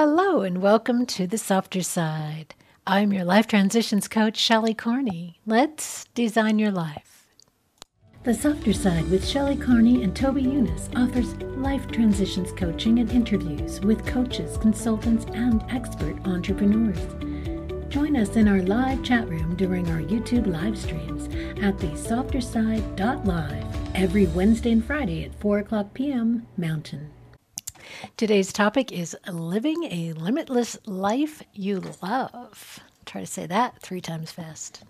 Hello, and welcome to the softer side. I'm your life transitions coach, Shelley Carney. Let's design your life. The Softer Side with Shelley Carney and Toby Younis offers life transitions coaching and interviews with coaches, consultants, and expert entrepreneurs. Join us in our live chat room during our YouTube live streams at thesofterside.live every Wednesday and Friday at 4 o'clock p.m. Mountain. Today's topic is living a limitless life you love. Try to say that three times fast.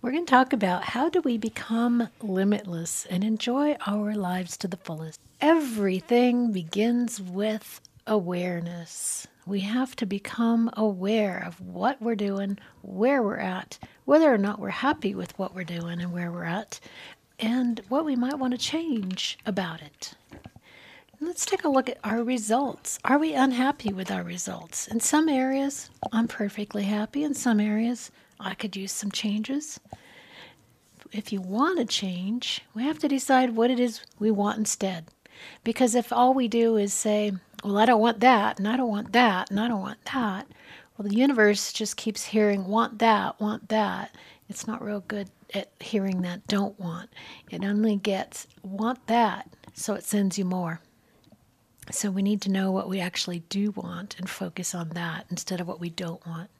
We're going to talk about how do we become limitless and enjoy our lives to the fullest. Everything begins with awareness. We have to become aware of what we're doing, where we're at, whether or not we're happy with what we're doing and where we're at, and what we might want to change about it. Let's take a look at our results. Are we unhappy with our results? In some areas, I'm perfectly happy. In some areas, I could use some changes. If you want to change, we have to decide what it is we want instead. Because if all we do is say, well, I don't want that, and I don't want that, and I don't want that, well, the universe just keeps hearing, want that, want that. It's not real good at hearing that, don't want. It only gets, want that, so it sends you more. So we need to know what we actually do want and focus on that instead of what we don't want.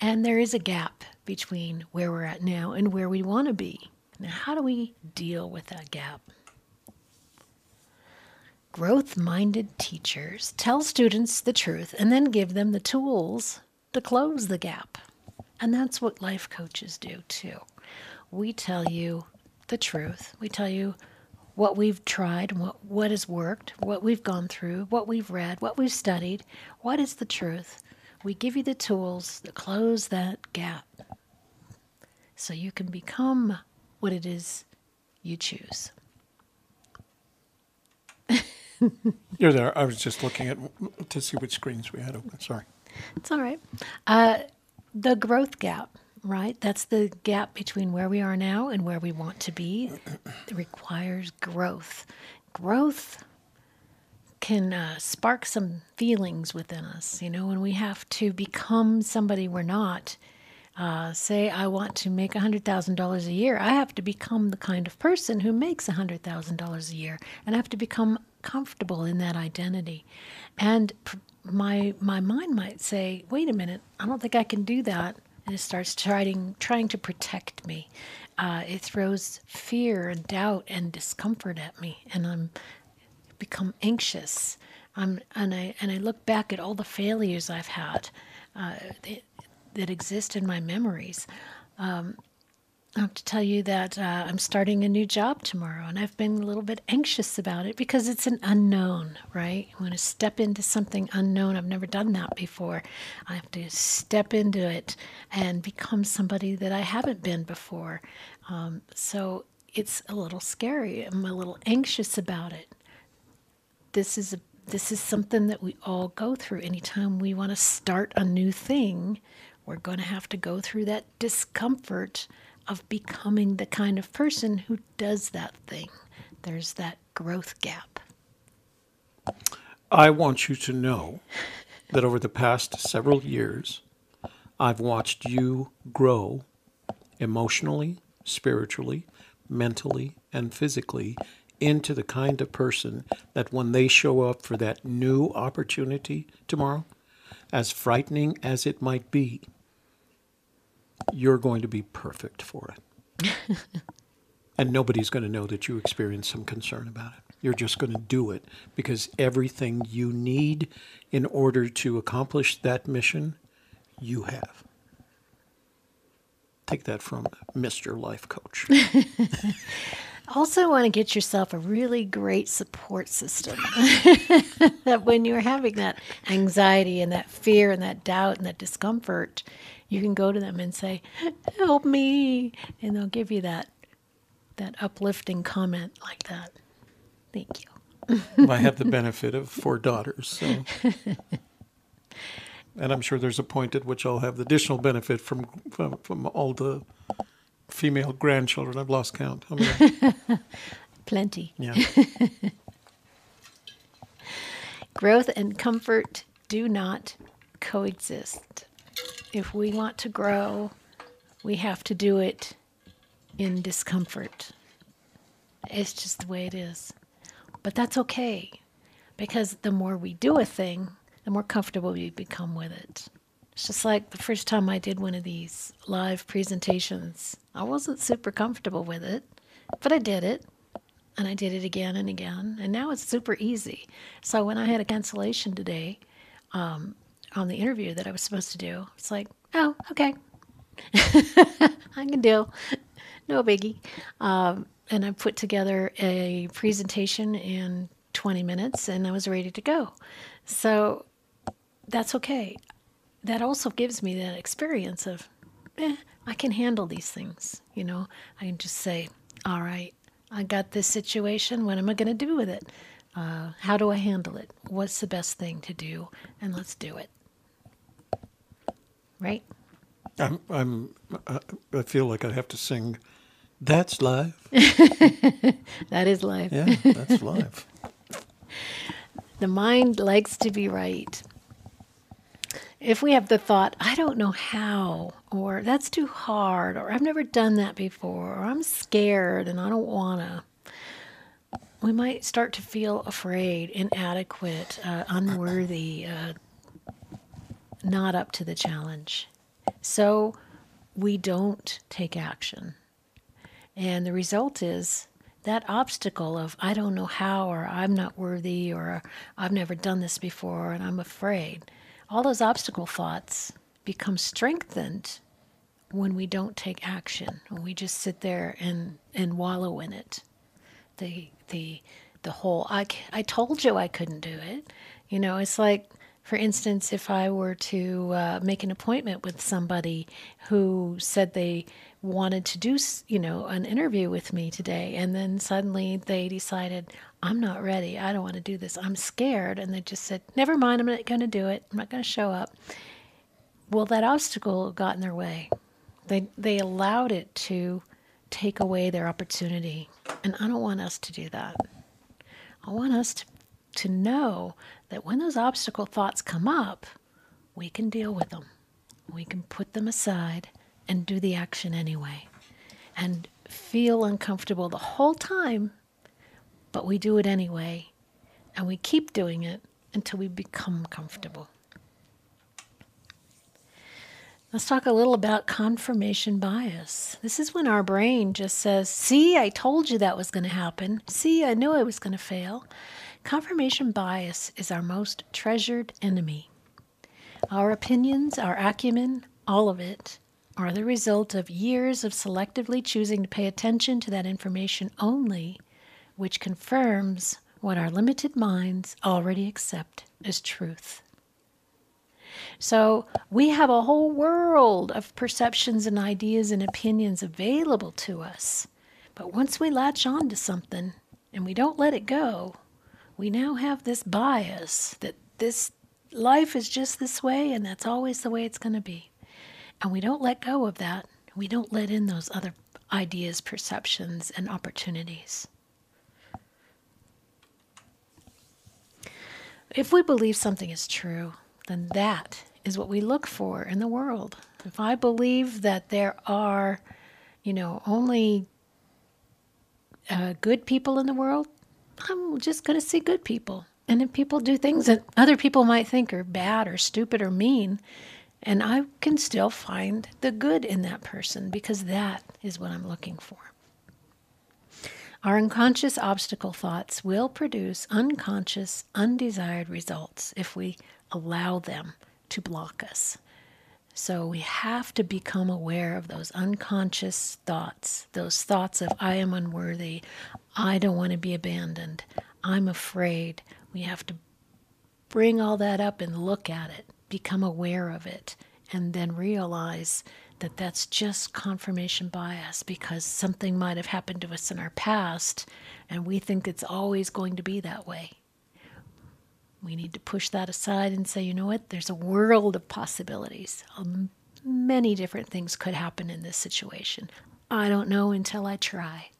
And there is a gap between where we're at now and where we want to be. Now, how do we deal with that gap? Growth minded teachers tell students the truth and then give them the tools to close the gap. And that's what life coaches do too. We tell you the truth, we tell you what we've tried, what, what has worked, what we've gone through, what we've read, what we've studied. What is the truth? We give you the tools to close that gap so you can become what it is you choose. You're there. I was just looking at to see which screens we had open. Sorry. It's all right. Uh, the growth gap right? That's the gap between where we are now and where we want to be. It requires growth. Growth can uh, spark some feelings within us. You know, when we have to become somebody we're not. Uh, say I want to make $100,000 a year, I have to become the kind of person who makes $100,000 a year, and I have to become comfortable in that identity. And my my mind might say, "Wait a minute, I don't think I can do that." And it starts trying trying to protect me. Uh, it throws fear and doubt and discomfort at me, and I'm become anxious. I'm and I and I look back at all the failures I've had uh, that, that, exist in my memories. Um, I have to tell you that uh, I'm starting a new job tomorrow, and I've been a little bit anxious about it because it's an unknown, right? I want to step into something unknown. I've never done that before. I have to step into it and become somebody that I haven't been before. Um, so it's a little scary. I'm a little anxious about it. This is a this is something that we all go through. Anytime we want to start a new thing, we're going to have to go through that discomfort of becoming the kind of person who does that thing. There's that growth gap. I want you to know that over the past several years, I've watched you grow emotionally, spiritually, mentally, and physically into the kind of person that when they show up for that new opportunity tomorrow, as frightening as it might be, you're going to be perfect for it. and nobody's going to know that you experience some concern about it. You're just going to do it because everything you need in order to accomplish that mission, you have. Take that from Mr. Life Coach. also want to get yourself a really great support system that when you're having that anxiety and that fear and that doubt and that discomfort you can go to them and say, "Help me," and they'll give you that that uplifting comment like that. Thank you. I have the benefit of four daughters, so. and I'm sure there's a point at which I'll have the additional benefit from from, from all the female grandchildren. I've lost count. Plenty. Yeah. Growth and comfort do not coexist. If we want to grow, we have to do it in discomfort. It's just the way it is. But that's okay because the more we do a thing, the more comfortable we become with it. It's just like the first time I did one of these live presentations, I wasn't super comfortable with it, but I did it. And I did it again and again. And now it's super easy. So when I had a cancellation today um, on the interview that I was supposed to do, it's like, oh, okay. I can deal. No biggie. Um, and I put together a presentation in 20 minutes and I was ready to go. So that's okay. That also gives me that experience of, eh, I can handle these things. You know, I can just say, all right, I got this situation. What am I going to do with it? Uh, how do I handle it? What's the best thing to do? And let's do it. Right? I'm, I'm, I feel like I have to sing. That's life. that is life. Yeah, that's life. the mind likes to be right. If we have the thought, I don't know how, or that's too hard, or I've never done that before, or I'm scared and I don't want to, we might start to feel afraid, inadequate, uh, unworthy, uh, not up to the challenge. So we don't take action. And the result is that obstacle of I don't know how, or I'm not worthy, or I've never done this before, and I'm afraid. All those obstacle thoughts become strengthened when we don't take action, when we just sit there and, and wallow in it. The, the, the whole, I, I told you I couldn't do it. You know, it's like for instance, if I were to uh, make an appointment with somebody who said they wanted to do, you know, an interview with me today, and then suddenly they decided, I'm not ready. I don't want to do this. I'm scared. And they just said, never mind, I'm not going to do it. I'm not going to show up. Well, that obstacle got in their way. They, they allowed it to take away their opportunity. And I don't want us to do that. I want us to, to know that when those obstacle thoughts come up, we can deal with them. We can put them aside and do the action anyway. And feel uncomfortable the whole time, but we do it anyway. And we keep doing it until we become comfortable. Let's talk a little about confirmation bias. This is when our brain just says, See, I told you that was going to happen. See, I knew I was going to fail. Confirmation bias is our most treasured enemy. Our opinions, our acumen, all of it, are the result of years of selectively choosing to pay attention to that information only, which confirms what our limited minds already accept as truth. So we have a whole world of perceptions and ideas and opinions available to us. But once we latch on to something and we don't let it go, we now have this bias that this life is just this way and that's always the way it's going to be. And we don't let go of that. We don't let in those other ideas, perceptions, and opportunities. If we believe something is true, then that is what we look for in the world. If I believe that there are, you know, only uh, good people in the world, I'm just going to see good people. And if people do things that other people might think are bad or stupid or mean, and I can still find the good in that person because that is what I'm looking for. Our unconscious obstacle thoughts will produce unconscious, undesired results if we allow them to block us. So we have to become aware of those unconscious thoughts, those thoughts of, I am unworthy, I don't want to be abandoned, I'm afraid. We have to bring all that up and look at it, become aware of it, and then realize that that's just confirmation bias because something might have happened to us in our past and we think it's always going to be that way. We need to push that aside and say, you know what, there's a world of possibilities. Um, many different things could happen in this situation. I don't know until I try.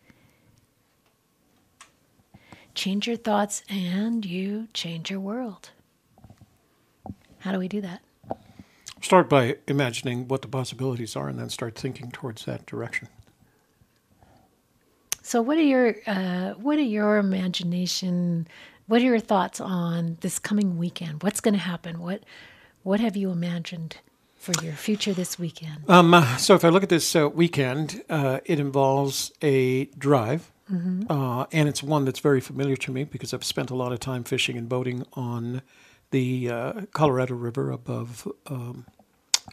Change your thoughts and you change your world. How do we do that? Start by imagining what the possibilities are and then start thinking towards that direction. So, what are your uh, what are your imagination? What are your thoughts on this coming weekend? What's going to happen? What what have you imagined for your future this weekend? Um, so, if I look at this uh, weekend, uh, it involves a drive, uh, and it's one that's very familiar to me because I've spent a lot of time fishing and boating on the uh, Colorado River above um,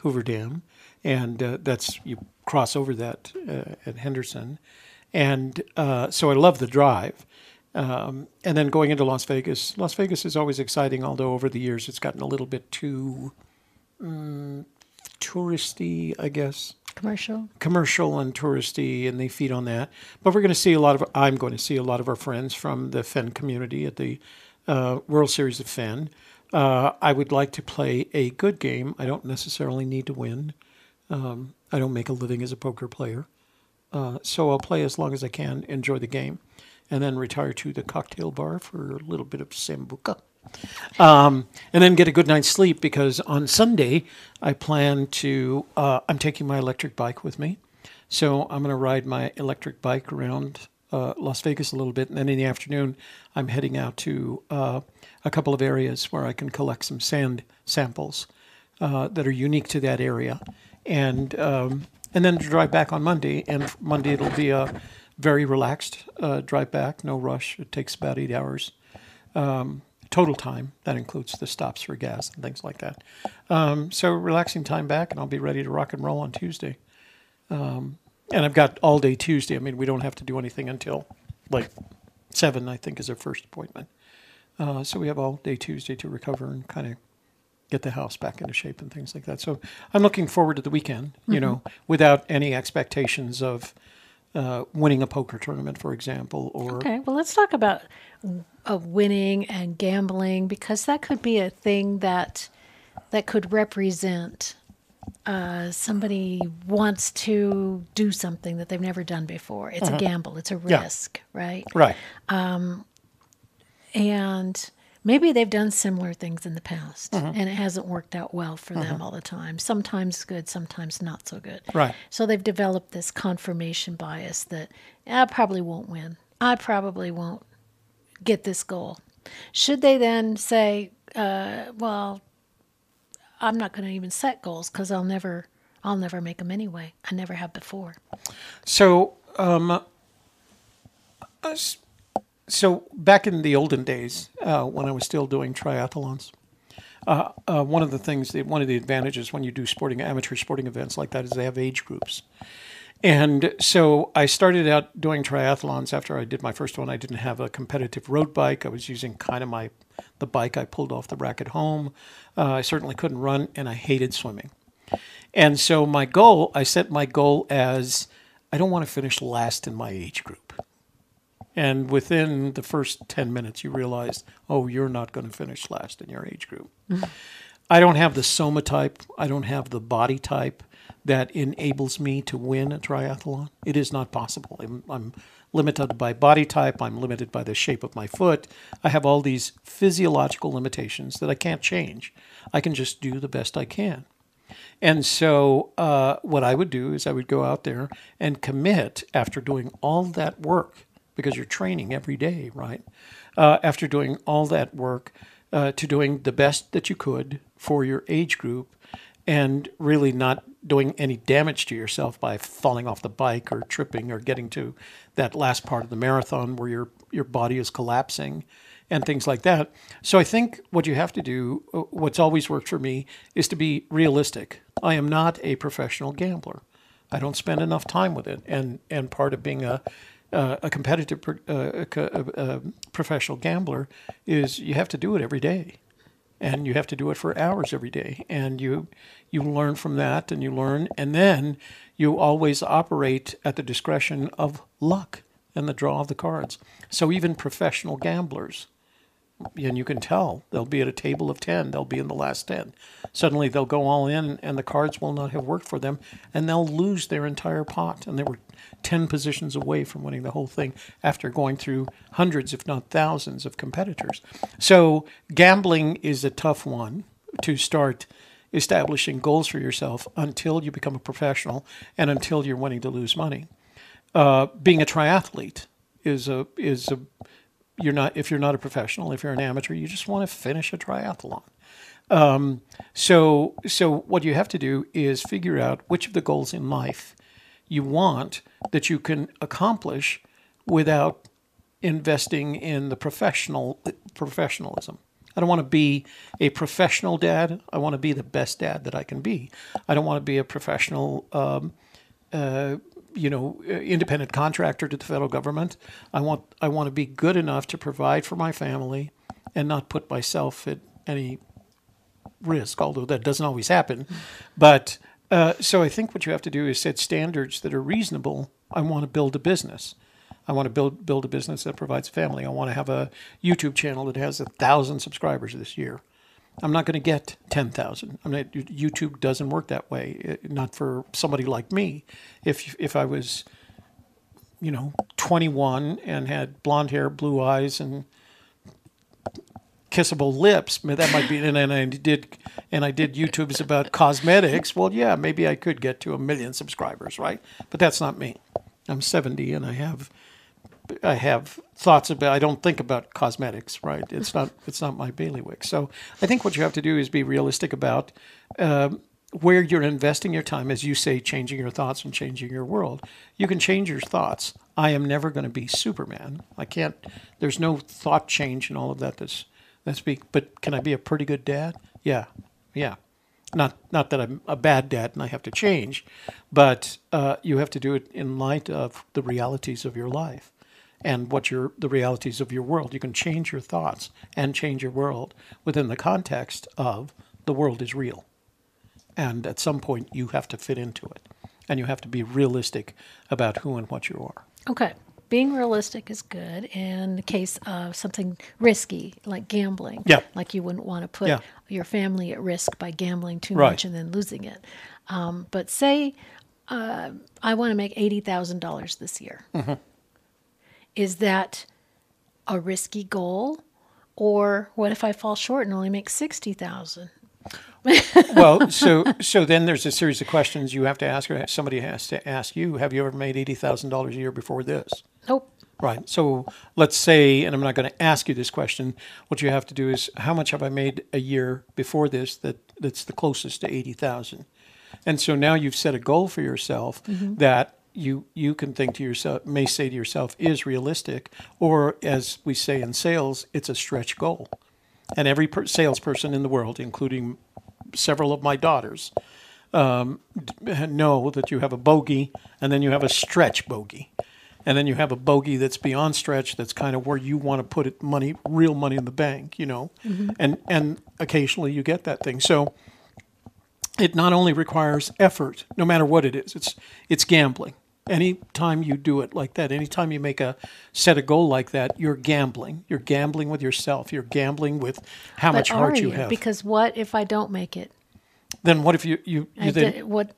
Hoover Dam, and uh, that's you cross over that uh, at Henderson, and uh, so I love the drive. Um, and then going into Las Vegas, Las Vegas is always exciting, although over the years it's gotten a little bit too mm, touristy, I guess Commercial. commercial and touristy, and they feed on that. But we're going to see a lot of. I'm going to see a lot of our friends from the Fen community at the uh, World Series of Fen. Uh, I would like to play a good game. I don't necessarily need to win. Um, I don't make a living as a poker player, uh, so I'll play as long as I can, enjoy the game, and then retire to the cocktail bar for a little bit of sambuca um, and then get a good night's sleep because on Sunday I plan to. Uh, I'm taking my electric bike with me, so I'm going to ride my electric bike around uh, Las Vegas a little bit, and then in the afternoon I'm heading out to uh, a couple of areas where I can collect some sand samples uh, that are unique to that area, and um, and then drive back on Monday. And Monday it'll be a very relaxed uh, drive back, no rush. It takes about eight hours total time. That includes the stops for gas and things like that. Um, so relaxing time back, and I'll be ready to rock and roll on Tuesday. Um, and I've got all day Tuesday. I mean, we don't have to do anything until like seven. I think is our first appointment. Uh, so we have all day Tuesday to recover and kind of get the house back into shape and things like that. So I'm looking forward to the weekend. You know, without any expectations of. Uh, winning a poker tournament, for example, or Okay, well, let's talk about uh, winning and gambling because that could be a thing that that could represent uh, somebody wants to do something that they've never done before. It's a gamble. It's a Yeah. risk, right? right. And maybe they've done similar things in the past Mm-hmm. and it hasn't worked out well for them all the time. Sometimes good, sometimes not so good. Right. So they've developed this confirmation bias that I probably won't win. I probably won't get this goal. Should they then say, uh, well, I'm not going to even set goals because I'll never, I'll never make them anyway. I never have before. So, um, us- so back in the olden days, uh, when I was still doing triathlons, uh, uh, one of the things, one of the advantages when you do sporting amateur sporting events like that is they have age groups. And so I started out doing triathlons after I did my first one. I didn't have a competitive road bike. I was using kind of my the bike I pulled off the rack at home. Uh, I certainly couldn't run, and I hated swimming. And so my goal, I set my goal as I don't want to finish last in my age group. And within the first 10 minutes, you realize, oh, you're not going to finish last in your age group. I don't have the somatotype, I don't have the body type that enables me to win a triathlon. It is not possible. I'm, I'm limited by body type, I'm limited by the shape of my foot. I have all these physiological limitations that I can't change. I can just do the best I can. And so, uh, what I would do is I would go out there and commit after doing all that work, because you're training every day, right? Uh, after doing all that work, uh, to doing the best that you could for your age group and really not doing any damage to yourself by falling off the bike or tripping or getting to that last part of the marathon where your, your body is collapsing and things like that. So I think what you have to do, uh, what's always worked for me, is to be realistic. I am not a professional gambler. I don't spend enough time with it, and and part of being a uh, a competitive uh, a uh, uh, professional gambler is you have to do it every day, and you have to do it for hours every day, and you you learn from that, and you learn, and then you always operate at the discretion of luck and the draw of the cards. So even professional gamblers and you can tell they'll be at a table of 10 they'll be in the last 10 suddenly they'll go all in and the cards will not have worked for them and they'll lose their entire pot and they were 10 positions away from winning the whole thing after going through hundreds if not thousands of competitors so gambling is a tough one to start establishing goals for yourself until you become a professional and until you're wanting to lose money. Uh, being a triathlete is a is a you're not if you're not a professional if you're an amateur you just want to finish a triathlon. Um, so so what you have to do is figure out which of the goals in life you want that you can accomplish without investing in the professional professionalism. I don't want to be a professional dad. I want to be the best dad that I can be. I don't want to be a professional, um, uh, you know, independent contractor to the federal government. I want I want to be good enough to provide for my family and not put myself at any risk. Although that doesn't always happen, but uh, so I think what you have to do is set standards that are reasonable. I want to build a business. I want to build build a business that provides family. I want to have a YouTube channel that has a thousand subscribers this year. I'm not going to get ten thousand. I mean, YouTube doesn't work that way. not for somebody like me. If if I was, you know, 21 and had blonde hair, blue eyes, and kissable lips, that might be. And, and I did and I did YouTubes about cosmetics. Well, yeah, maybe I could get to a million subscribers, right? But that's not me. I'm 70 and I have I have thoughts about. I don't think about cosmetics, right? It's not. It's not my bailiwick. So I think what you have to do is be realistic about um, where you're investing your time, as you say, changing your thoughts and changing your world. You can change your thoughts. I am never going to be Superman. I can't. There's no thought change and all of that. That's that's be. But can I be a pretty good dad? Yeah, yeah. Not not that I'm a bad dad and I have to change, but uh, you have to do it in light of the realities of your life and what your the realities of your world. You can change your thoughts and change your world within the context of the world is real. And at some point you have to fit into it. And you have to be realistic about who and what you are. Okay. Being realistic is good in the case of something risky like gambling. Yeah. Like you wouldn't want to put Yeah. your family at risk by gambling too Right. much and then losing it. Um, but say uh, I want to make $80,000 this year. Mm-hmm. Is that a risky goal? Or what if I fall short and only make 60,000? well, so so then there's a series of questions you have to ask, or somebody has to ask you. Have you ever made eighty thousand dollars a year before this? Nope. Right. So let's say, and I'm not going to ask you this question. What you have to do is, how much have I made a year before this that that's the closest to eighty thousand? And so now you've set a goal for yourself that you you can think to yourself, may say to yourself, is realistic, or as we say in sales, it's a stretch goal. And every per- salesperson in the world, including several of my daughters, um, know that you have a bogey and then you have a stretch bogey. And then you have a bogey that's beyond stretch, that's kind of where you want to put it money, real money in the bank, you know. Mm-hmm. And and occasionally you get that thing. So it not only requires effort, no matter what it is, it's it's gambling. Anytime you do it like that, anytime you make a set a goal like that, you're gambling. You're gambling with yourself. You're gambling with how much but heart you you? have. Because what if I don't make it? then what if you you, you then did, what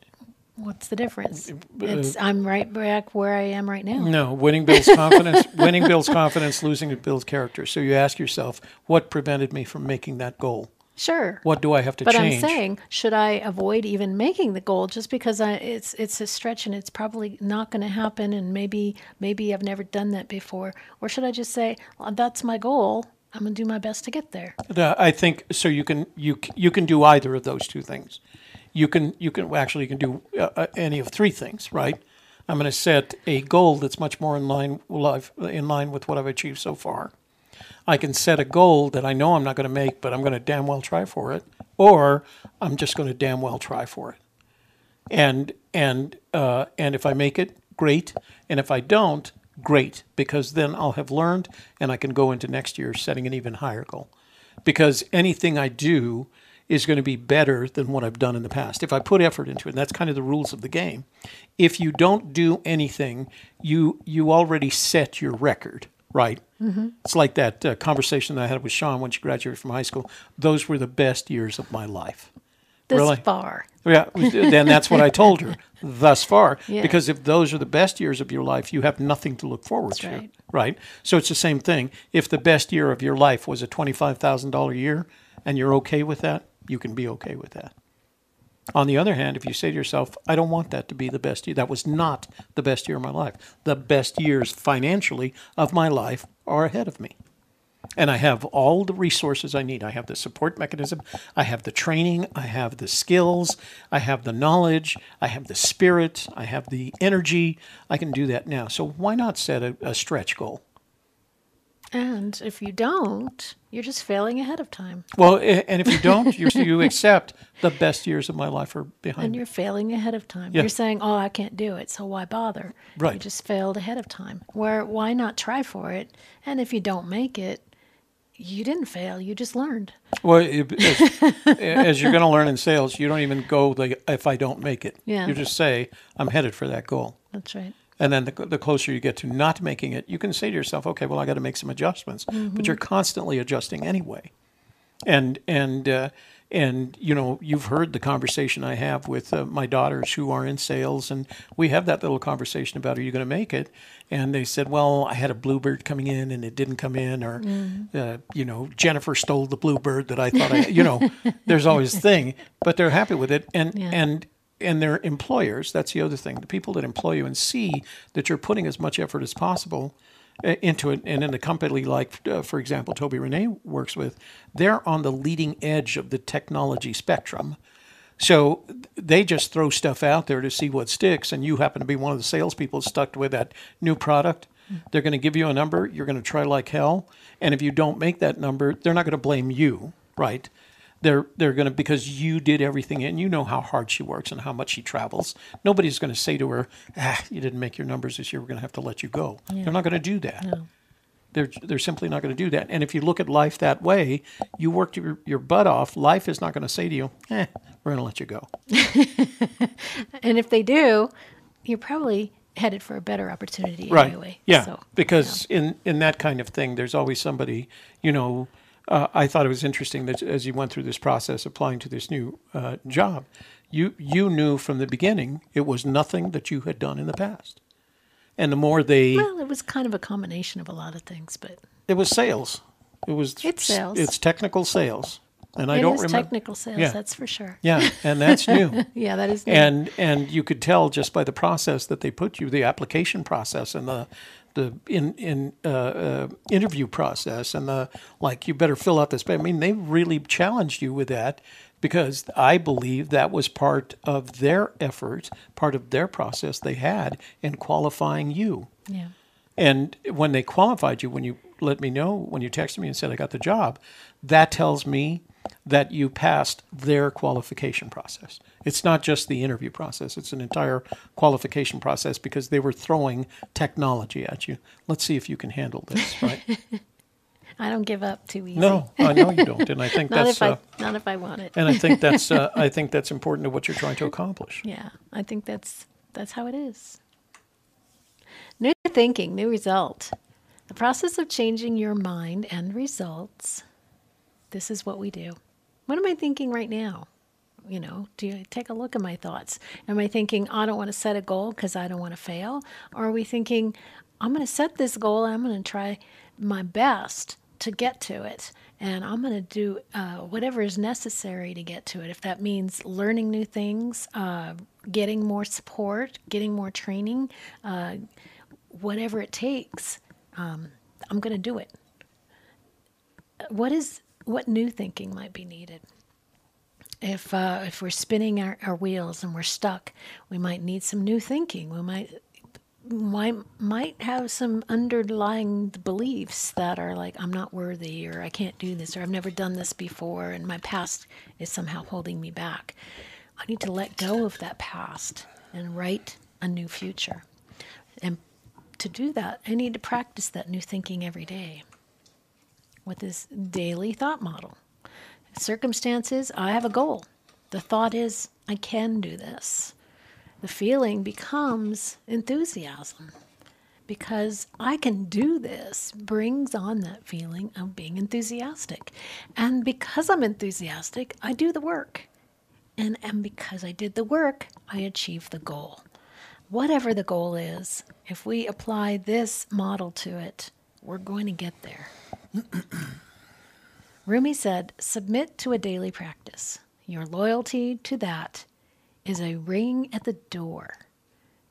what's the difference? Uh, It's I'm right back where I am right now. No, winning builds confidence. winning builds confidence. Losing it builds character. So you ask yourself, what prevented me from making that goal? Sure. What do I have to but change? But I'm saying, should I avoid even making the goal just because I, it's it's a stretch and it's probably not going to happen, and maybe maybe I've never done that before, or should I just say well, that's my goal? I'm going to do my best to get there. Uh, I think so. You can you you can do either of those two things. You can you can well, actually you can do uh, uh, any of three things, right? I'm going to set a goal that's much more in line in line with what I've achieved so far. I can set a goal that I know I'm not going to make, but I'm going to damn well try for it, or I'm just going to damn well try for it. And and uh, and if I make it, great. And if I don't, great, because then I'll have learned, and I can go into next year setting an even higher goal. Because anything I do is going to be better than what I've done in the past. If I put effort into it, and that's kind of the rules of the game. If you don't do anything, you you already set your record, right? It's like that uh, conversation that I had with Sean when she graduated from high school. Those were the best years of my life. This Really? far, Yeah, then that's what I told her thus far. Yeah. Because if those are the best years of your life, you have nothing to look forward to. right. Right. So it's the same thing. If the best year of your life was a twenty-five thousand dollar year, and you're okay with that, you can be okay with that. On the other hand, if you say to yourself, I don't want that to be the best year, that was not the best year of my life. The best years financially of my life are ahead of me. And I have all the resources I need. I have the support mechanism, I have the training, I have the skills, I have the knowledge, I have the spirit, I have the energy. I can do that now. So why not set a, a stretch goal? And if you don't, you're just failing ahead of time. Well, and if you don't, you you accept the best years of my life are behind And me. you're failing ahead of time. Yeah. You're saying, "Oh, I can't do it, so why bother?" Right. You just failed ahead of time. Where why not try for it? And if you don't make it, you didn't fail. You just learned. Well, as, as you're going to learn in sales, you don't even go the if I don't make it. Yeah. You just say I'm headed for that goal. That's right. And then the, the closer you get to not making it, you can say to yourself, okay, well, I got to make some adjustments. But you're constantly adjusting anyway. And, and, uh, and, you know, you've heard the conversation I have with uh, my daughters who are in sales, and we have that little conversation about, are you going to make it? And they said, well, I had a bluebird coming in and it didn't come in, or, uh, you know, Jennifer stole the bluebird that I thought I, you know, there's always a thing, but they're happy with it. And, Yeah. and, and their employers that's the other thing the people that employ you and see that you're putting as much effort as possible uh, into it and in a company like uh, for example toby renee works with they're on the leading edge of the technology spectrum. So they just throw stuff out there to see what sticks and you happen to be one of the salespeople stuck with that new product. They're going to give you a number you're going to try like hell and if you don't make that number they're not going to blame you right they're they're going to because you did everything and you know how hard she works and how much she travels. Nobody's going to say to her, "Ah, you didn't make your numbers this year. We're going to have to let you go." They're not going to do that. No. They're they're simply not going to do that. And if you look at life that way, you worked your your butt off. Life is not going to say to you, "Eh, we're going to let you go." And if they do, you're probably headed for a better opportunity right anyway. yeah So, because in in that kind of thing there's always somebody you know uh, i thought it was interesting that as you went through this process applying to this new uh, job you you knew from the beginning it was nothing that you had done in the past and the more they well, it was kind of a combination of a lot of things, but it was sales it was It's sales. it's technical sales and i don't remember technical sales. Yeah. That's for sure. yeah and that's new Yeah, that is. new. and and you could tell just by the process that they put you, the application process and the the in in uh, uh, interview process and the like. You better fill out this. I mean, they really challenged you with that because I believe that was part of their effort, part of their process they had in qualifying you. yeah. And when they qualified you, when you let me know, when you texted me and said I got the job, that tells me that you passed their qualification process. It's not just the interview process, it's an entire qualification process because they were throwing technology at you. Let's see if you can handle this, right? I don't give up too easy. no, I know you don't. And I think not that's if I uh, not if I want it. and I think that's uh, I think that's important to what you're trying to accomplish. Yeah, I think that's that's how it is. New thinking, new result. The process of changing your mind and results. This is what we do. What am I thinking right now? You know, do you take a look at my thoughts? Am I thinking I don't want to set a goal because I don't want to fail? Or are we thinking I'm going to set this goal and I'm going to try my best to get to it and I'm going to do uh, whatever is necessary to get to it. If that means learning new things, uh, getting more support, getting more training, uh, whatever it takes, um, I'm going to do it. What is what new thinking might be needed? If uh, if we're spinning our, our wheels and we're stuck, we might need some new thinking. We might might might have some underlying beliefs that are like I'm not worthy or I can't do this or I've never done this before and my past is somehow holding me back. I need to let go of that past and write a new future. And to do that, I need to practice that new thinking every day with this daily thought model. Circumstances, I have a goal. The thought is, I can do this the feeling becomes enthusiasm because I can do this brings on that feeling of being enthusiastic. And because I'm enthusiastic, I do the work. And, and because I did the work, I achieve the goal. Whatever the goal is, if we apply this model to it, we're going to get there. Rumi said, Submit to a daily practice. Your loyalty to that is a ring at the door.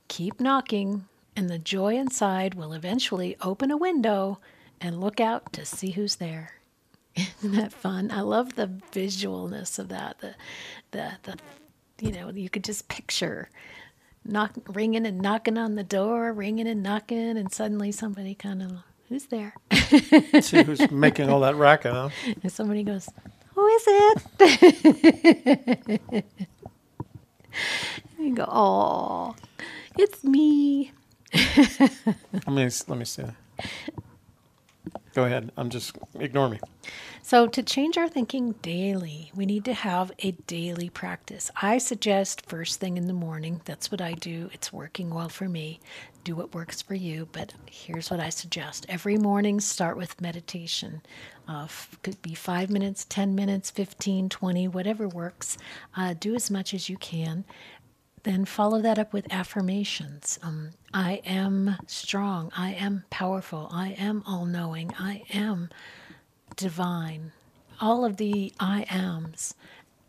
Keep knocking, and the joy inside will eventually open a window and look out to see who's there. Isn't that fun? I love the visualness of that. The, the, the, you know, you could just picture knock, ringing and knocking on the door, ringing and knocking, and suddenly somebody kind of, who's there? See who's making all that racket, huh? And somebody goes, who is it? you go, oh, it's me. Let me let me see. Go ahead. I'm just ignore me. So, to change our thinking daily, we need to have a daily practice. I suggest first thing in the morning. That's what I do. It's working well for me. Do what works for you. But here's what I suggest every morning, start with meditation. Uh, could be five minutes, 10 minutes, 15, 20, whatever works. Uh, do as much as you can. Then follow that up with affirmations. Um, I am strong. I am powerful. I am all knowing. I am divine. All of the I ams,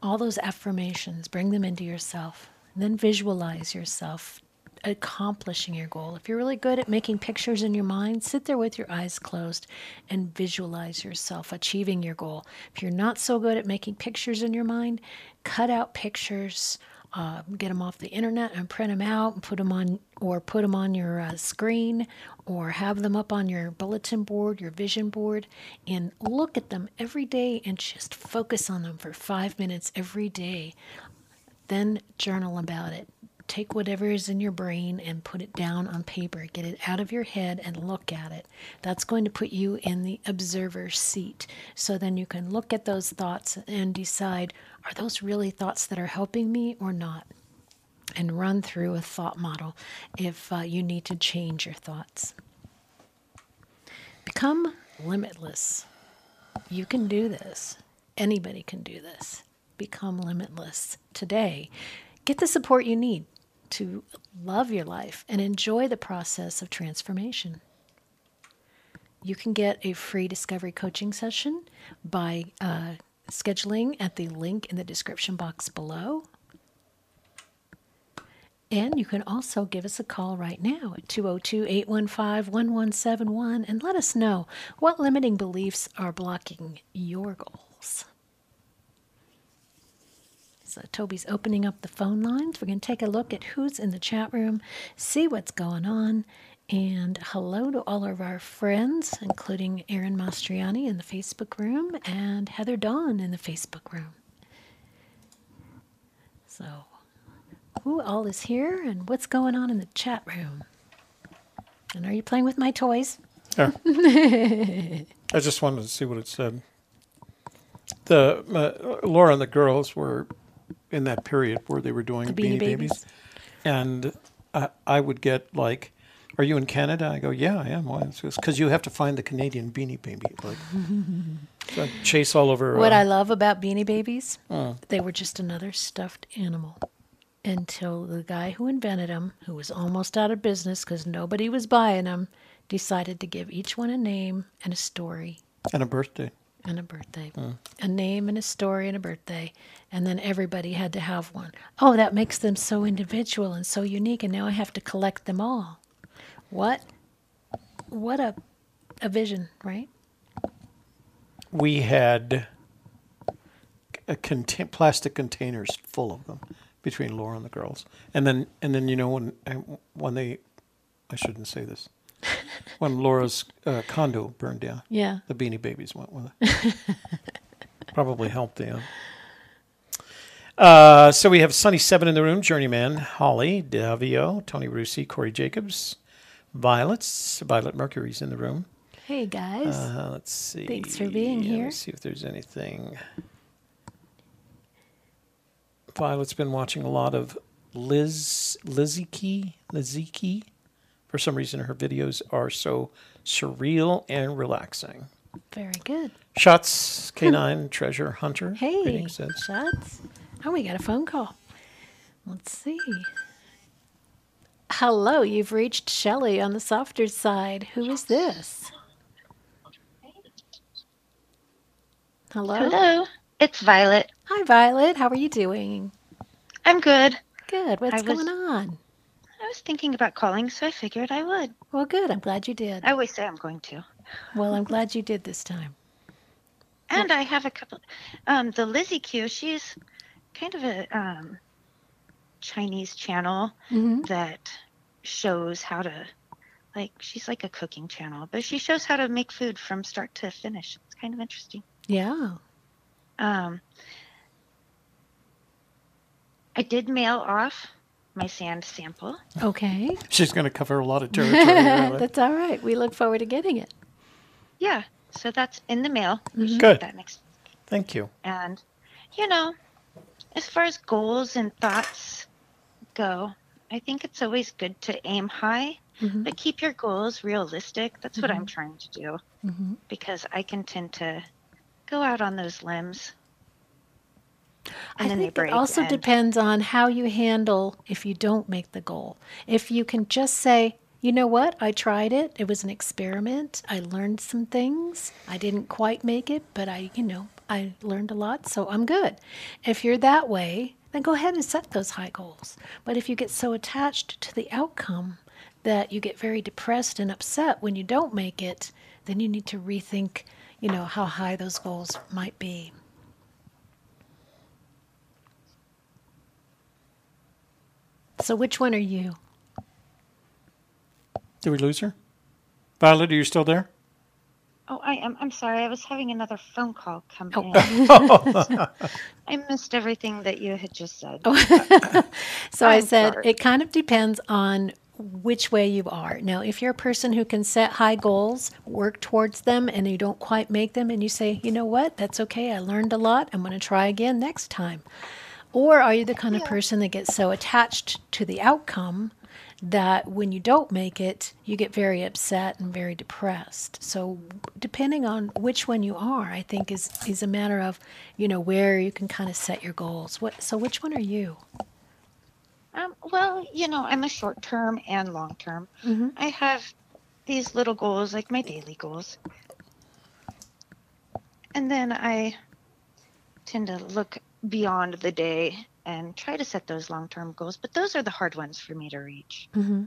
all those affirmations, bring them into yourself. And then visualize yourself accomplishing your goal. If you're really good at making pictures in your mind, sit there with your eyes closed and visualize yourself achieving your goal. If you're not so good at making pictures in your mind, cut out pictures uh, get them off the internet and print them out and put them on or put them on your uh, screen or have them up on your bulletin board your vision board and look at them every day and just focus on them for five minutes every day. Then journal about it take whatever is in your brain and put it down on paper. Get it out of your head and look at it. That's going to put you in the observer seat. So then you can look at those thoughts and decide are those really thoughts that are helping me or not? And run through a thought model if uh, you need to change your thoughts. Become limitless. You can do this. Anybody can do this. Become limitless today. Get the support you need to love your life and enjoy the process of transformation. You can get a free discovery coaching session by uh, scheduling at the link in the description box below. And you can also give us a call right now at 202 815 1171 and let us know what limiting beliefs are blocking your goals. So Toby's opening up the phone lines. We're going to take a look at who's in the chat room, see what's going on, and hello to all of our friends, including Aaron Mastriani in the Facebook room and Heather Dawn in the Facebook room. So, who all is here and what's going on in the chat room? And are you playing with my toys? Yeah. I just wanted to see what it said. The uh, Laura and the girls were in that period where they were doing The Beanie, Beanie Babies. Babies. And I, I would get like, "Are you in Canada?" I go, "Yeah, I am." Why? Because you have to find the Canadian Beanie Baby. Like, so chase all over. What uh, I love about Beanie Babies, uh, they were just another stuffed animal until the guy who invented them, who was almost out of business because nobody was buying them, decided to give each one a name and a story and a birthday. And a birthday. Hmm. A name and a story and a birthday. And then everybody had to have one. Oh, that makes them so individual and so unique. And now I have to collect them all. What? What a, a vision, right? We had a contain- plastic containers full of them between Laura and the girls, and then and then you know when when they, I shouldn't say this, when Laura's uh, condo burned down. Yeah. The Beanie Babies went with it. Probably helped them. Uh, so we have Sunny Seven in the room, Journeyman, Holly, Davio, Tony Rusi, Corey Jacobs, Violet's, Violet Mercury's in the room. Hey, guys. Uh, let's see. Thanks for being me here. see if there's anything. Violet's been watching a lot of Liz Lizzie Lizzie For some reason, her videos are so surreal and relaxing. Very good. Shots K9 Treasure Hunter. Hey, Greetings, shots. Oh, we got a phone call. Let's see. Hello, you've reached Shelley on the softer side. Who is this? Hello. Hello, it's Violet. Hi, Violet. How are you doing? I'm good. Good. What's I was- going on? I was thinking about calling, so I figured I would. Well, good. I'm glad you did. I always say I'm going to. Well, I'm glad you did this time. And I have a couple. Um, the Li Ziqi, she's kind of a um, Chinese channel hmm that shows how to, like, she's like a cooking channel, but she shows how to make food from start to finish. It's kind of interesting. Yeah. Um, I did mail off my sand sample. Okay. She's going to cover a lot of territory. really. That's all right. We look forward to getting it. Yeah, so that's in the mail. You should Good. That next Thank you. And, you know, as far as goals and thoughts go, I think it's always good to aim high, Mhm. but keep your goals realistic. That's what I'm trying to do hmm because I can tend to go out on those limbs. I And they think it also and- depends on how you handle if you don't make the goal. If you can just say, you know what, I tried it. It was an experiment. I learned some things. I didn't quite make it, but I, you know, I learned a lot, so I'm good. If you're that way, then go ahead and set those high goals. But if you get so attached to the outcome that you get very depressed and upset when you don't make it, then you need to rethink, you know, how high those goals might be. So which one are you? Did we lose her? Violet, are you still there? Oh, I am. I'm sorry. I was having another phone call come Oh. in. I missed everything that you had just said. So I I'm said sorry. it kind of depends on which way you are. Now, if you're a person who can set high goals, work towards them, and you don't quite make them, and you say, you know what, that's okay, I learned a lot, I'm going to try again next time. Or are you the kind of person that gets so attached to the outcome that when you don't make it, you get very upset and very depressed? So, depending on which one you are, I think is is a matter of, you know, where you can kind of set your goals. What so which one are you? Um, well, you know, I'm a short term and long term. Mhm. I have these little goals, like my daily goals. And then I tend to look beyond the day and try to set those long term goals. But those are the hard ones for me to reach. Mm-hmm.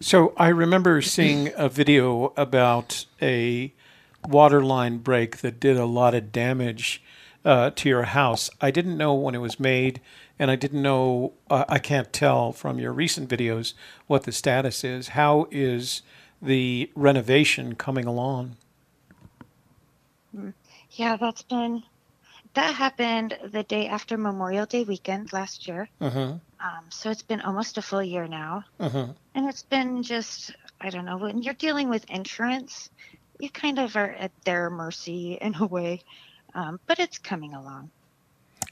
So I remember seeing a video about a water line break that did a lot of damage uh, to your house. I didn't know when it was made, and I didn't know. Uh, I can't tell from your recent videos what the status is. How is the renovation coming along? Yeah, that's been, that happened the day after Memorial Day weekend last year. Uh-huh. Um, so it's been almost a full year now. Uh-huh. And it's been just, I don't know, when you're dealing with insurance, you kind of are at their mercy in a way. Um, but it's coming along.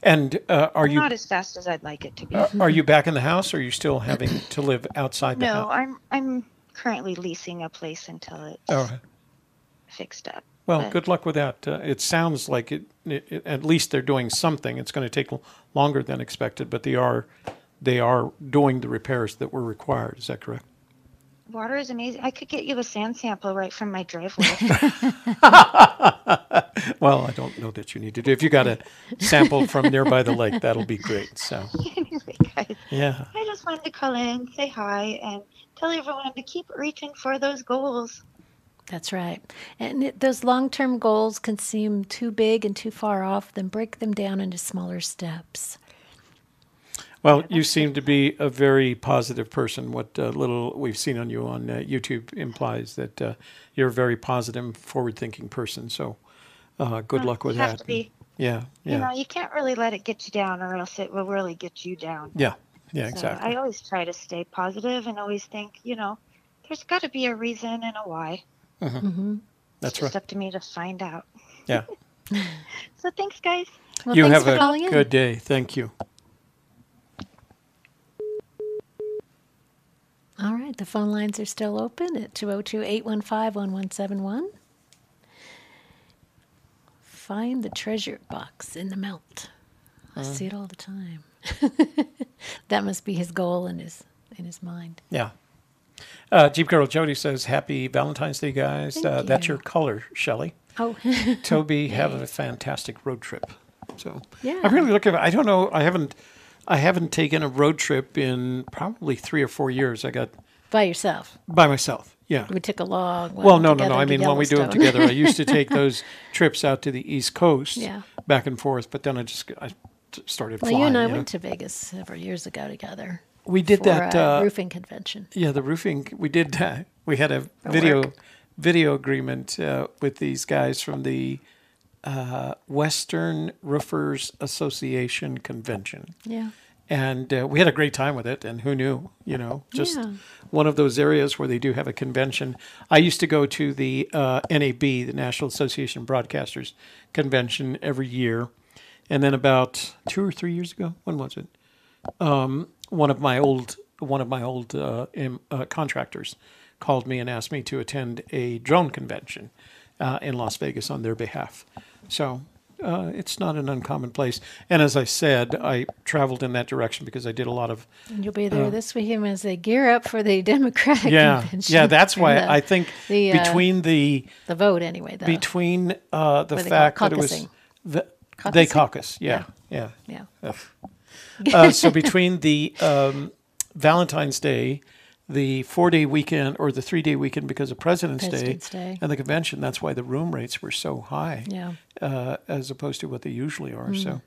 And uh, are you Not as fast as I'd like it to be. are, are you back in the house, or are you still having to live outside the no, house? No, I'm I'm currently leasing a place until it's right. fixed up. Well, but- good luck with that. Uh, it sounds like it, it, it- At least they're doing something. It's going to take l- longer than expected, but they are, they are doing the repairs that were required. Is that correct? Water is amazing. I could get you a sand sample right from my driveway. Well, I don't know that you need to do. If you got a sample from nearby the lake, that'll be great. So, anyway, guys, yeah. I just wanted to call in, say hi, and tell everyone to keep reaching for those goals. That's right. And it, those long term goals can seem too big and too far off, then break them down into smaller steps. Well, you seem to be a very positive person. What uh, little we've seen on you on uh, YouTube implies that uh, you're a very positive, forward-thinking person. So, uh, good Well, luck with you have that. to be. Yeah, You know, you can't really let it get you down, or else it will really get you down. yeah, yeah. So Exactly. I always try to stay positive and always think, you know, there's got to be a reason and a why. Hmm That's it's right. just up to me to find out. Yeah. So thanks, guys. Well, you thanks have for a calling in. good day. Thank you. All right, the phone lines are still open at 202 815 1171. Find the treasure box in the melt. I Uh. see it all the time. that must be his goal in his in his mind. Yeah. Uh, Jeep Girl Jody says, "Happy Valentine's Day, guys. Uh, that's your color, Shelley. Oh, Toby have a fantastic road trip. So Yeah. I'm really looking. I don't know. I haven't. I haven't taken a road trip in probably three or four years. I got by yourself. by myself. Yeah. We took a long. Well, no, no, no. I mean, when we do them together, I used to take those trips out to the East Coast, Yeah. back and forth. But then I just I started well, flying. you and I you know. went to Vegas several years ago together. We did for that. Uh, roofing convention. Yeah, the roofing. We did. Uh, we had a video work. video agreement uh, with these guys from the uh, Western Roofers Association convention, Yeah. and uh, we had a great time with it. And who knew? You know, just Yeah. one of those areas where they do have a convention. I used to go to the uh, NAB, the National Association of Broadcasters convention, every year, and then about two or three years ago, when was it? um, one of my old one of my old uh, em- uh, contractors called me and asked me to attend a drone convention uh, in Las Vegas on their behalf. So uh, it's not an uncommon place. And as I said, I traveled in that direction because I did a lot of And you'll be there this weekend as they gear up for the Democratic Uh, yeah convention. yeah. That's why the, I think the, uh, between the the vote anyway. The, between uh, the what do they call it? fact that it was Caucusing. the, they caucus yeah yeah. yeah. Ugh. Uh, so between the um, Valentine's Day, the four-day weekend or the three-day weekend because of President's, President's Day. and the convention, that's why the room rates were so high, Yeah. uh, as opposed to what they usually are. So. Mm.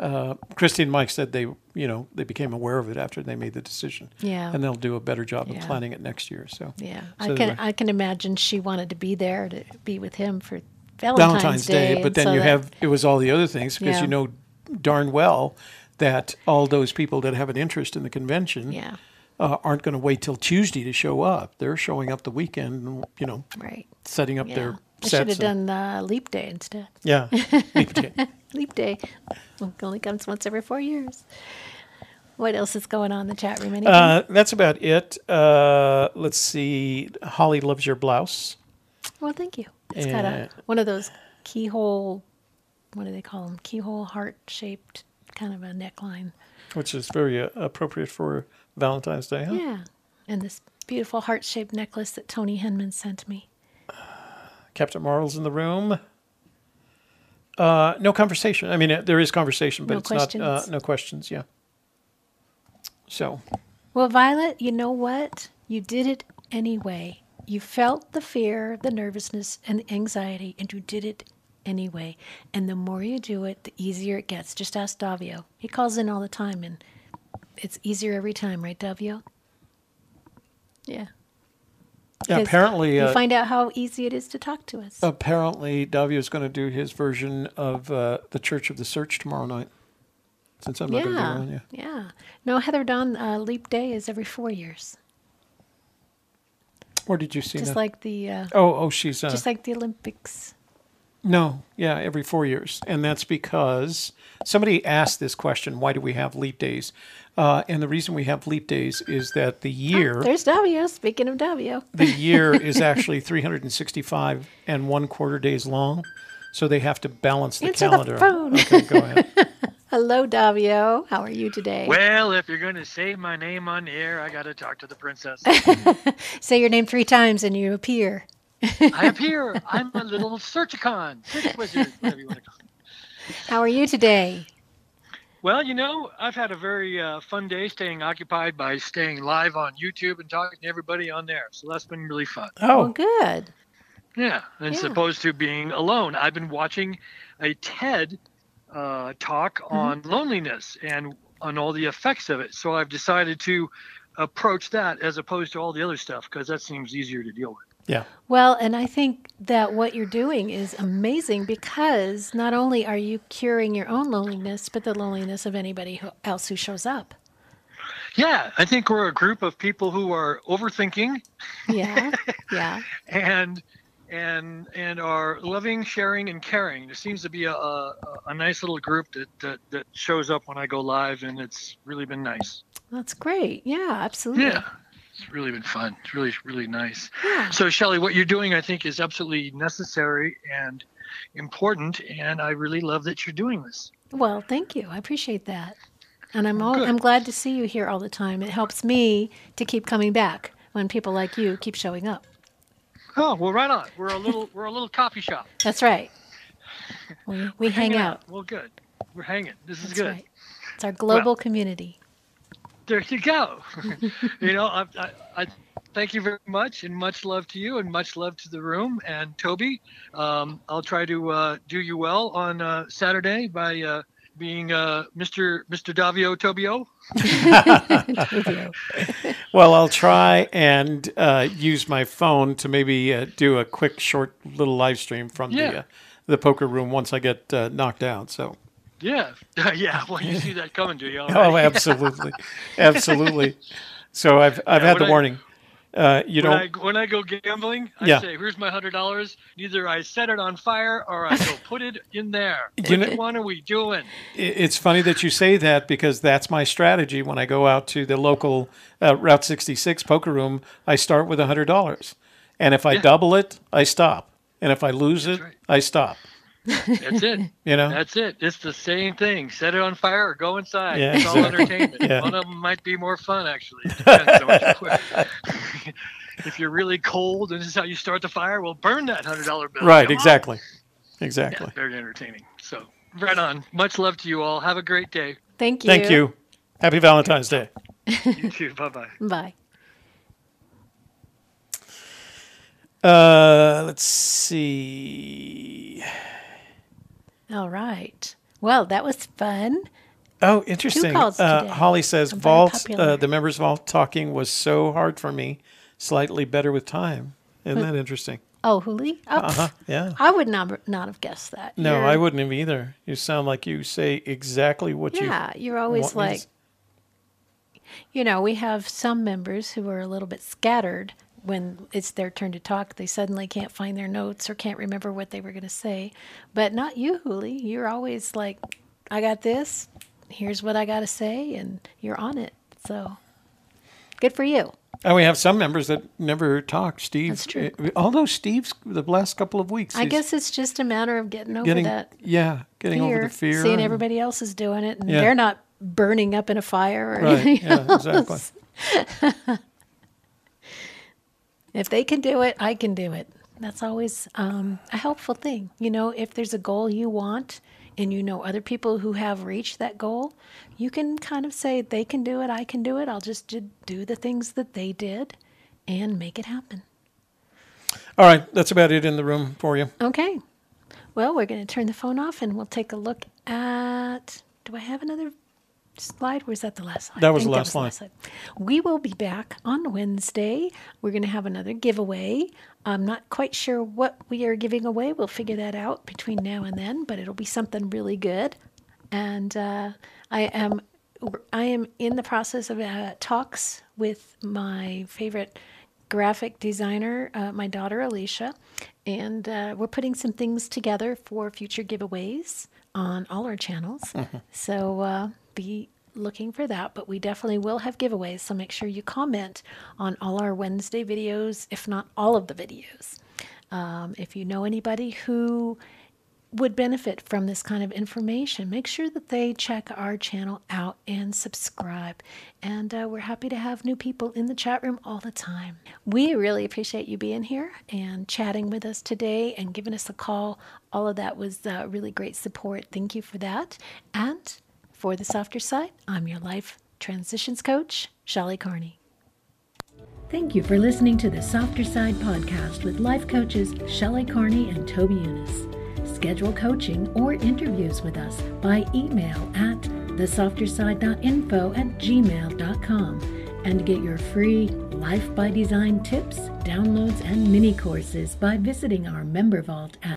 Uh, Christy and Mike said they, you know, they became aware of it after they made the decision, Yeah. and they'll do a better job of planning it next year. So, Yeah, So I can I can imagine she wanted to be there to be with him for Valentine's, Valentine's Day, but then so you that- have it was all the other things because Yeah. you know darn well that all those people that have an interest in the convention yeah, uh, aren't going to wait till Tuesday to show up. They're showing up the weekend, you know, right. setting up Yeah, their I should have and- done Leap Day instead. yeah. Leap day. Leap Day only comes once every four years. What else is going on in the chat room? Uh, that's about it. Uh, let's see. Holly loves your blouse. well, thank you. It's got a one of those keyhole. What do they call them? Keyhole heart shaped kind of a neckline. Which is very uh, appropriate for Valentine's Day, huh? Yeah, and this beautiful heart shaped necklace that Tony Henman sent me. Captain Marvel's in the room. Uh, no conversation. I mean, uh, there is conversation, but No it's not uh, no questions. Yeah. So Well, Violet, you know what? You did it anyway. You felt the fear, the nervousness, and the anxiety, and you did it anyway. And the more you do it, the easier it gets. Just ask Davio. He calls in all the time, and it's easier every time, right, Davio? Yeah. yeah, 'Cause apparently, you uh, find out how easy it is to talk to us. apparently, Davio is going to do his version of uh, the Church of the Search tomorrow night. Since I'm not going to be yeah, on, yeah. yeah. No, Heather Dawn uh, Leap Day is every four years, Where did you see just that? like the uh, oh, oh, she's uh, just like the Olympics. No, yeah, every four years. And that's because somebody asked this question why do we have leap days? Uh, and the reason we have leap days is that the year. There's Davio. Speaking of Davio. the year is actually 365 and one quarter days long. So they have to balance the Answer the calendar. phone. Okay, go ahead. Hello, Davio. How are you today? Well, if you're going to say my name on the air, I got to talk to the princess. Say your name three times and you appear. I appear. I'm a little searchicon, search wizard, whatever you want to call it. How are you today? Well, you know, I've had a very uh, fun day staying occupied by staying live on YouTube and talking to everybody on there. So that's been really fun. Well, Oh, good. Yeah, as Yeah. opposed to being alone. I've been watching a TED uh, talk on loneliness and on all the effects of it. So I've decided to approach that as opposed to all the other stuff because that seems easier to deal with. Yeah. Well, and I think that what you're doing is amazing because not only are you curing your own loneliness, but the loneliness of anybody who, else who shows up. Yeah, I think we're a group of people who are overthinking Yeah. yeah. and and and are loving, sharing, and caring. There seems to be a, a, a nice little group that, that that shows up when I go live, and it's really been nice. That's great. Yeah, absolutely. Yeah, it's really been fun. It's really really nice. Yeah. So Shelley, what you're doing, I think, is absolutely necessary and important, and I really love that you're doing this. Well, thank you. I appreciate that. And I'm all, I'm glad to see you here all the time. It helps me to keep coming back when people like you keep showing up. Oh well, right on. We're a little we're a little coffee shop. That's right. We, we hang Hanging out. Well, good. We're hanging. This is That's good. right. It's our global community. There you go. you know, I, I, I thank you very much, and much love to you, and much love to the room and Toby. Um, I'll try to uh, do you well on uh, Saturday by uh, being uh, Mr. Mr. Davio Tobio. Well, I'll try and uh, use my phone to maybe uh, do a quick, short little live stream from the Yeah. uh, the poker room once I get uh, knocked out. So, Yeah, yeah. Well, you see that coming, do you? oh, absolutely, absolutely. So I've I've Yeah, had the I- warning. Uh, you when don't. I when I go gambling, I Yeah. say, "Here's my hundred dollars. Either I set it on fire or I go put it in there. You Which know- one are we doing?" It's funny that you say that because that's my strategy when I go out to the local uh, Route 66 poker room. I start with hundred dollars, and if I Yeah. double it, I stop, and if I lose it, right. I stop. That's it. You know. That's it. It's the same thing. Set it on fire or go inside. Yeah, it's all entertainment. Yeah. One of them might be more fun, actually. It depends on what you- if you're really cold and this is how you start the fire, well, burn that hundred dollar bill. right. Come on. Exactly. Yeah, Exactly. very entertaining. So, right on. Much love to you all. Have a great day. Thank you. Thank you. Happy Valentine's Day. You too. bye bye. Bye. Uh, let's see. All right. Well, that was fun. Oh, interesting. Uh. Holly says vault. Uh, the members vault talking was so hard for me. Slightly better with time. Isn't that interesting? Oh, Huli? Oh, Uh huh. Yeah. I would not not have guessed that. No, You're- I wouldn't have either. You sound like you say exactly what you. Yeah, you're always like, you know, we have some members who are a little bit scattered when it's their turn to talk. They suddenly can't find their notes or can't remember what they were going to say. But not you, Huli. You're always like, I got this. Here's what I got to say, and you're on it. So good for you. And we have some members that never talk. Steve. That's true. uh, Although Steve's the last couple of weeks. I guess it's just a matter of getting over getting that yeah, getting fear, over the fear. seeing and- everybody else is doing it, and Yeah. they're not burning up in a fire or Right. anything Yeah. else. Exactly. If they can do it, I can do it. That's always um, a helpful thing. You know, if there's a goal you want and you know other people who have reached that goal, you can kind of say, they can do it, I can do it. I'll just do- do the things that they did and make it happen. All right. That's about it in the room for you. Okay. Well, we're going to turn the phone off and we'll take a look at. Do I have another slide? Or is that the last slide? That I was the last slide. We will be back on Wednesday. We're going to have another giveaway. I'm not quite sure what we are giving away. We'll figure that out between now and then, but it'll be something really good. And uh, I am I am in the process of uh, talks with my favorite graphic designer, uh, my daughter Alicia, and uh, we're putting some things together for future giveaways on all our channels. So uh, be looking for that, but we definitely will have giveaways. So make sure you comment on all our Wednesday videos, if not all of the videos. Um, if you know anybody who would benefit from this kind of information, make sure that they check our channel out and subscribe. And uh, we're happy to have new people in the chat room all the time. We really appreciate you being here and chatting with us today and giving us a call. All of that was uh, really great support. Thank you for that. And for the softer side, I'm your life transitions coach, Shelley Carney. Thank you for listening to the Softer Side podcast with life coaches Shelley Carney and Toby Younis. Schedule coaching or interviews with us by email at thesofterside.info at gmail.com and get your free Life by Design tips, downloads, and mini courses by visiting our member vault at